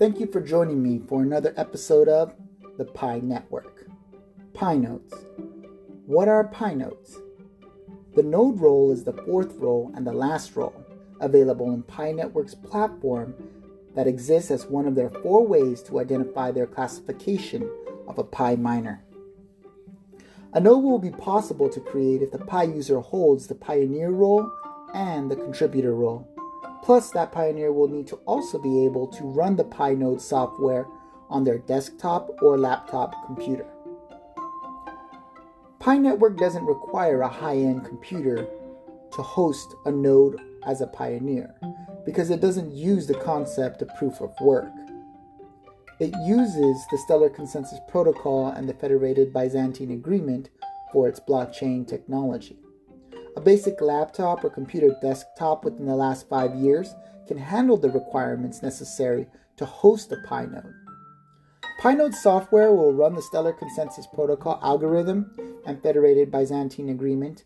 Thank you for joining me for another episode of the Pi Network. Pi nodes. What are Pi nodes? The node role is the fourth role and the last role available in Pi Network's platform that exists as one of their four ways to identify their classification of a Pi miner. A node will be possible to create if the Pi user holds the pioneer role and the contributor role. Plus, that pioneer will need to also be able to run the Pi node software on their desktop or laptop computer. Pi Network doesn't require a high end computer to host a node as a pioneer because it doesn't use the concept of proof of work. It uses the Stellar Consensus Protocol and the Federated Byzantine Agreement for its blockchain technology. A basic laptop or computer desktop within the last five years can handle the requirements necessary to host a Pi node. Pi node software will run the Stellar Consensus Protocol algorithm and Federated Byzantine Agreement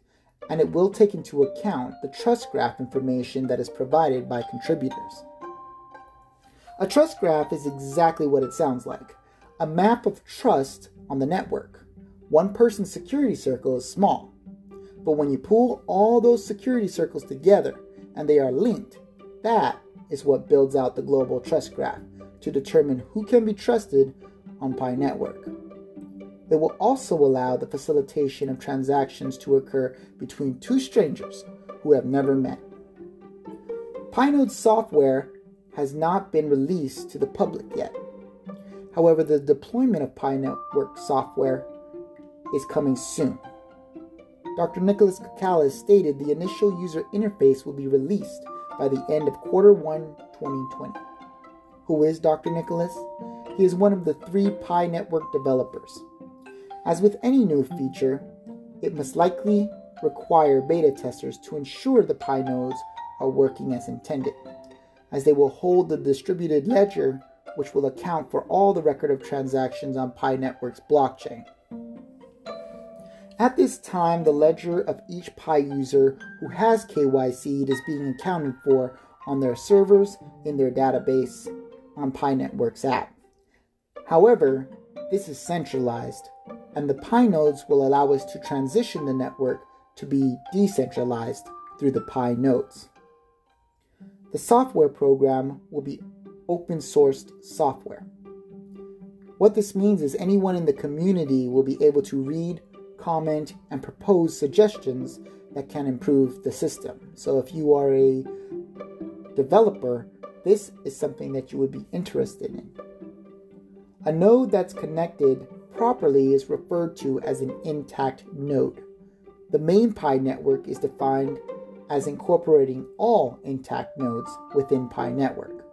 and it will take into account the trust graph information that is provided by contributors. A trust graph is exactly what it sounds like a map of trust on the network. One person's security circle is small, but when you pull all those security circles together and they are linked, that is what builds out the global trust graph to determine who can be trusted on Pi Network. It will also allow the facilitation of transactions to occur between two strangers who have never met. Pinode software has not been released to the public yet. However, the deployment of Pi Network software is coming soon. Dr. Nicholas Kokkalis stated the initial user interface will be released by the end of quarter 1 2020. Who is Dr. Nicholas? He is one of the three Pi Network developers. As with any new feature, it must likely require beta testers to ensure the Pi nodes are working as intended, as they will hold the distributed ledger which will account for all the record of transactions on Pi Network's blockchain. At this time, the ledger of each Pi user who has KYC is being accounted for on their servers in their database on Pi Network's app. However, this is centralized and the Pi nodes will allow us to transition the network to be decentralized through the Pi nodes. The software program will be open sourced software. What this means is anyone in the community will be able to read, comment, and propose suggestions that can improve the system. So if you are a developer, this is something that you would be interested in. A node that's connected properly is referred to as an intact node. The main Pi network is defined as incorporating all intact nodes within Pi network.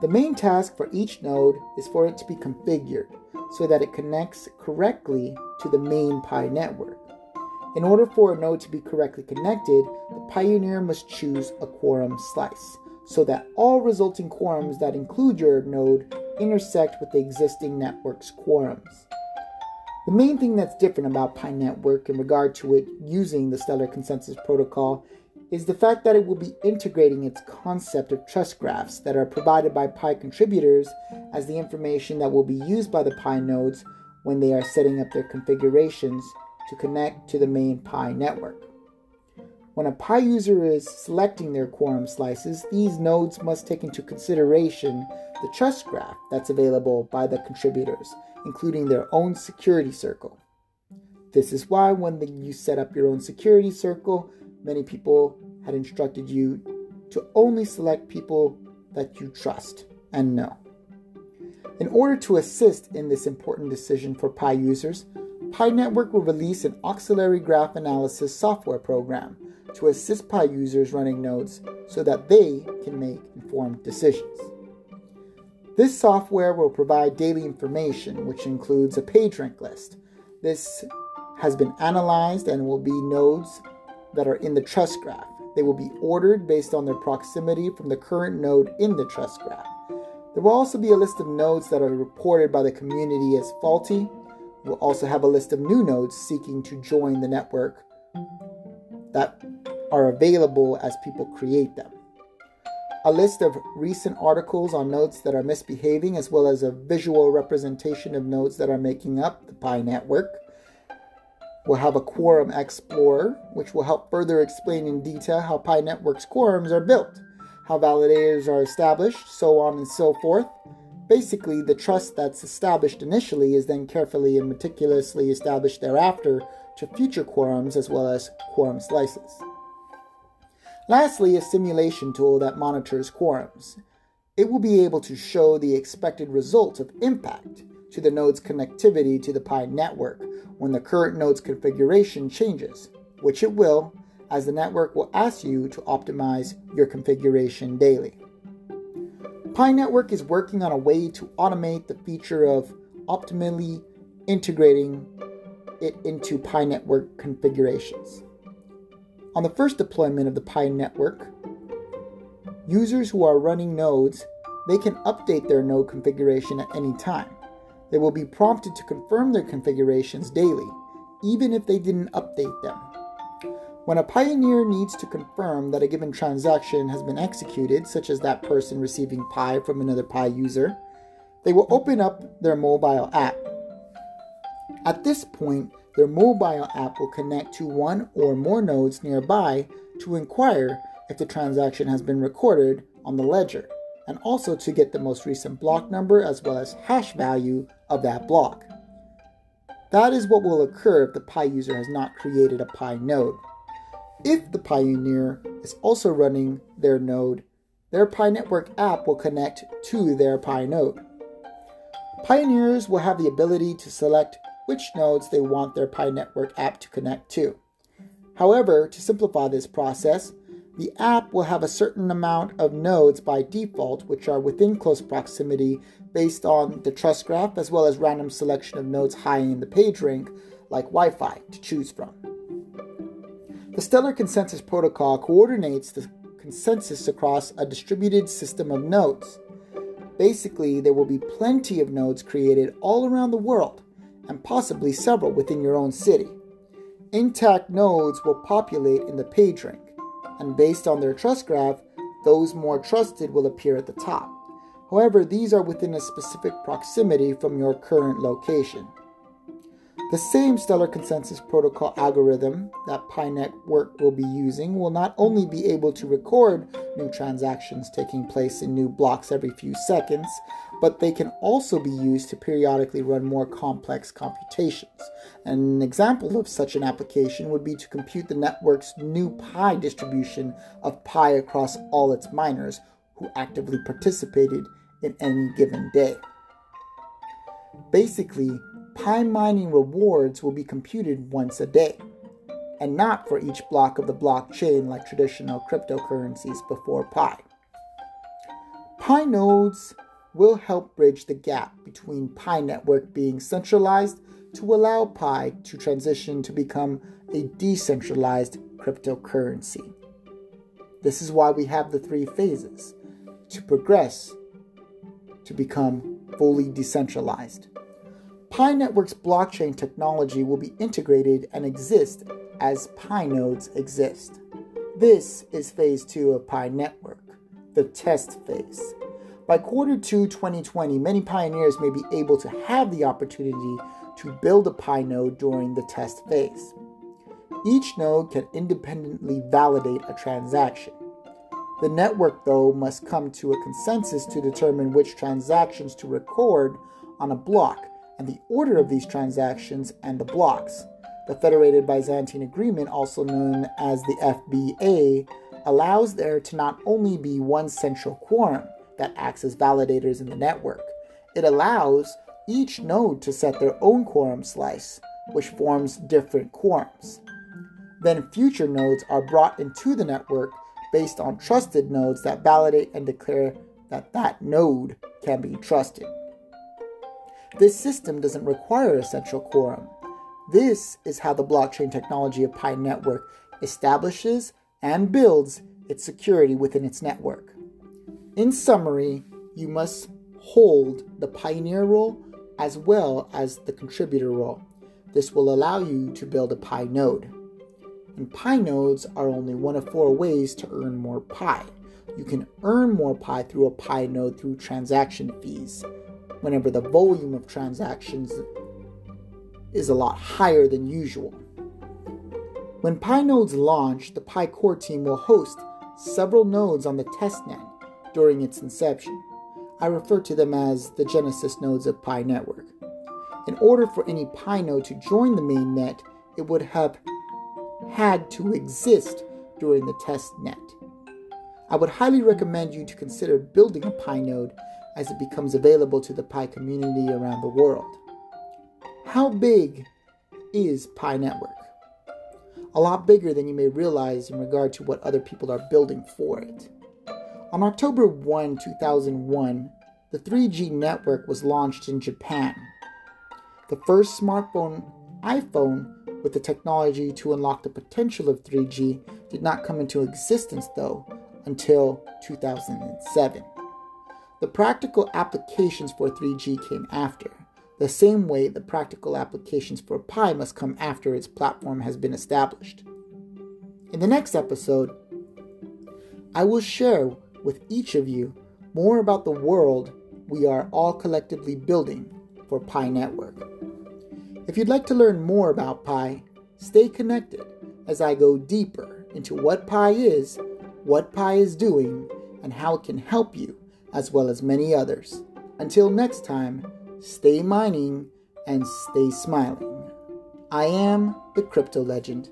The main task for each node is for it to be configured so that it connects correctly to the main Pi network. In order for a node to be correctly connected, the pioneer must choose a quorum slice so that all resulting quorums that include your node intersect with the existing network's quorums. The main thing that's different about Pi Network in regard to it using the Stellar Consensus Protocol is the fact that it will be integrating its concept of trust graphs that are provided by Pi contributors as the information that will be used by the Pi nodes when they are setting up their configurations to connect to the main Pi network. When a Pi user is selecting their quorum slices, these nodes must take into consideration the trust graph that's available by the contributors, including their own security circle. This is why, when you set up your own security circle, many people had instructed you to only select people that you trust and know. In order to assist in this important decision for Pi users, Pi Network will release an auxiliary graph analysis software program to assist Pi users running nodes so that they can make informed decisions. This software will provide daily information, which includes a PageRank list. This has been analyzed and will be nodes that are in the trust graph. They will be ordered based on their proximity from the current node in the trust graph. There will also be a list of nodes that are reported by the community as faulty. We'll also have a list of new nodes seeking to join the network that are available as people create them. a list of recent articles on nodes that are misbehaving, as well as a visual representation of nodes that are making up the Pi network. We'll have a Quorum Explorer, which will help further explain in detail how Pi Network's quorums are built, how validators are established, so on and so forth. Basically, the trust that's established initially is then carefully and meticulously established thereafter to future quorums as well as quorum slices. Lastly, a simulation tool that monitors quorums. It will be able to show the expected result of impact to the node's connectivity to the Pi network when the current node's configuration changes, which it will, as the network will ask you to optimize your configuration daily. Pi Network is working on a way to automate the feature of optimally integrating it into Pi Network configurations. On the first deployment of the Pi Network, users who are running nodes, they can update their node configuration at any time. They will be prompted to confirm their configurations daily, even if they didn't update them. When a pioneer needs to confirm that a given transaction has been executed, such as that person receiving Pi from another Pi user, they will open up their mobile app. At this point, their mobile app will connect to one or more nodes nearby to inquire if the transaction has been recorded on the ledger and also to get the most recent block number as well as hash value of that block. That is what will occur if the Pi user has not created a Pi node. If the pioneer is also running their node, their Pi Network app will connect to their Pi node. Pioneers will have the ability to select which nodes they want their Pi Network app to connect to. However, to simplify this process, the app will have a certain amount of nodes by default, which are within close proximity based on the trust graph, as well as random selection of nodes high in the page rank, like Wi Fi, to choose from. The Stellar Consensus Protocol coordinates the consensus across a distributed system of nodes. Basically, there will be plenty of nodes created all around the world, and possibly several within your own city. Intact nodes will populate in the page rank and based on their trust graph, those more trusted will appear at the top. However, these are within a specific proximity from your current location. The same Stellar Consensus Protocol algorithm that Pi Network will be using will not only be able to record new transactions taking place in new blocks every few seconds, but they can also be used to periodically run more complex computations. An example of such an application would be to compute the network's new pi distribution of pi across all its miners who actively participated in any given day. Basically, Pi mining rewards will be computed once a day, and not for each block of the blockchain like traditional cryptocurrencies before Pi. Pi nodes will help bridge the gap between Pi network being centralized to allow Pi to transition to become a decentralized cryptocurrency. This is why we have the three phases to progress to become fully decentralized. Pi Network's blockchain technology will be integrated and exist as Pi nodes exist. This is phase two of Pi Network, the test phase. By quarter two 2020, many pioneers may be able to have the opportunity to build a Pi node during the test phase. Each node can independently validate a transaction. The network, though, must come to a consensus to determine which transactions to record on a block and the order of these transactions and the blocks. The Federated Byzantine Agreement, also known as the FBA, allows there to not only be one central quorum that acts as validators in the network, it allows each node to set their own quorum slice, which forms different quorums. Then future nodes are brought into the network based on trusted nodes that validate and declare that that node can be trusted. This system doesn't require a central quorum. This is how the blockchain technology of Pi Network establishes and builds its security within its network. In summary, you must hold the pioneer role as well as the contributor role. This will allow you to build a Pi node. And Pi nodes are only one of four ways to earn more Pi. you can earn more Pi through a Pi node through transaction fees whenever the volume of transactions is a lot higher than usual. When Pi nodes launch, the Pi core team will host several nodes on the testnet during its inception. I refer to them as the Genesis nodes of Pi Network. In order for any Pi node to join the main net, it would have had to exist during the test net. I would highly recommend you to consider building a Pi node as it becomes available to the Pi community around the world. How big is Pi Network? A lot bigger than you may realize in regard to what other people are building for it. On October 1, 2001, the 3G network was launched in Japan. The first smartphone, iPhone, with the technology to unlock the potential of 3G did not come into existence, though, until 2007. The practical applications for 3G came after, the same way the practical applications for Pi must come after its platform has been established. In the next episode, I will share with each of you more about the world we are all collectively building for Pi Network. If you'd like to learn more about Pi, stay connected as I go deeper into what Pi is, what Pi is doing, and how it can help you, as well as many others. Until next time, stay mining and stay smiling. I am the Crypto Legend.